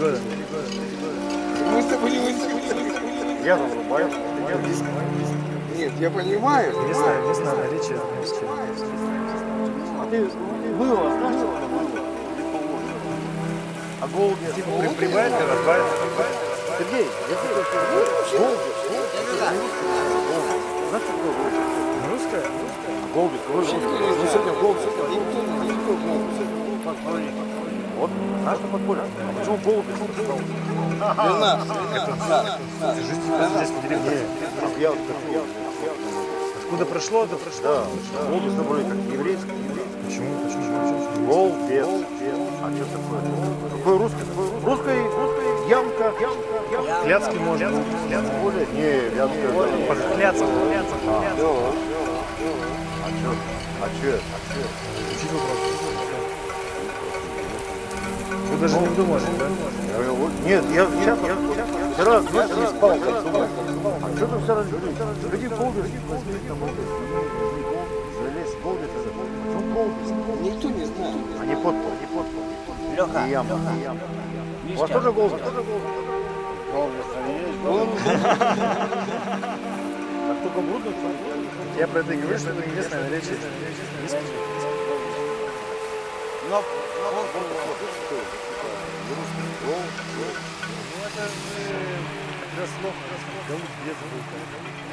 года. Мы с тобой не. Я не близко. Нет, я понимаю. Не знаю, не знаю, наличие. Было, знаешь, что А голуби типа при- прибавит или разбавит? Сергей, русская? Голубь, вообще никто не знает. Ну, сегодня голубь, сегодня никто не никто голубь. Вот, наш подполье. А почему голуби? Для нас. Это нас. Жизнь здесь в деревне. Я вот. Откуда прошло, то прошло. Да, голубь забрали как еврейский. Почему? Почему? Почему? Голубец. А что такое? Какой русский? Русской, русской ямка. ямка. Кляцкий можно. Кляцкий. Более? Не, ямка. Кляцкий. А что? А что? Учить вопрос. Даже не думали, да? Нет, я сейчас, я вчера ночью не спал, как думал. А что ты вчера не Ходи в голубь, там залезь в голубь, это, почему голубь? Никто не знает. Они подпол, не подпол. Леха, Не яма, не яма. У вас тоже голубь? А кто кобрудный? Я про это говорю, что это не местное наречие. Но, Ну это же как раз слов голубец был.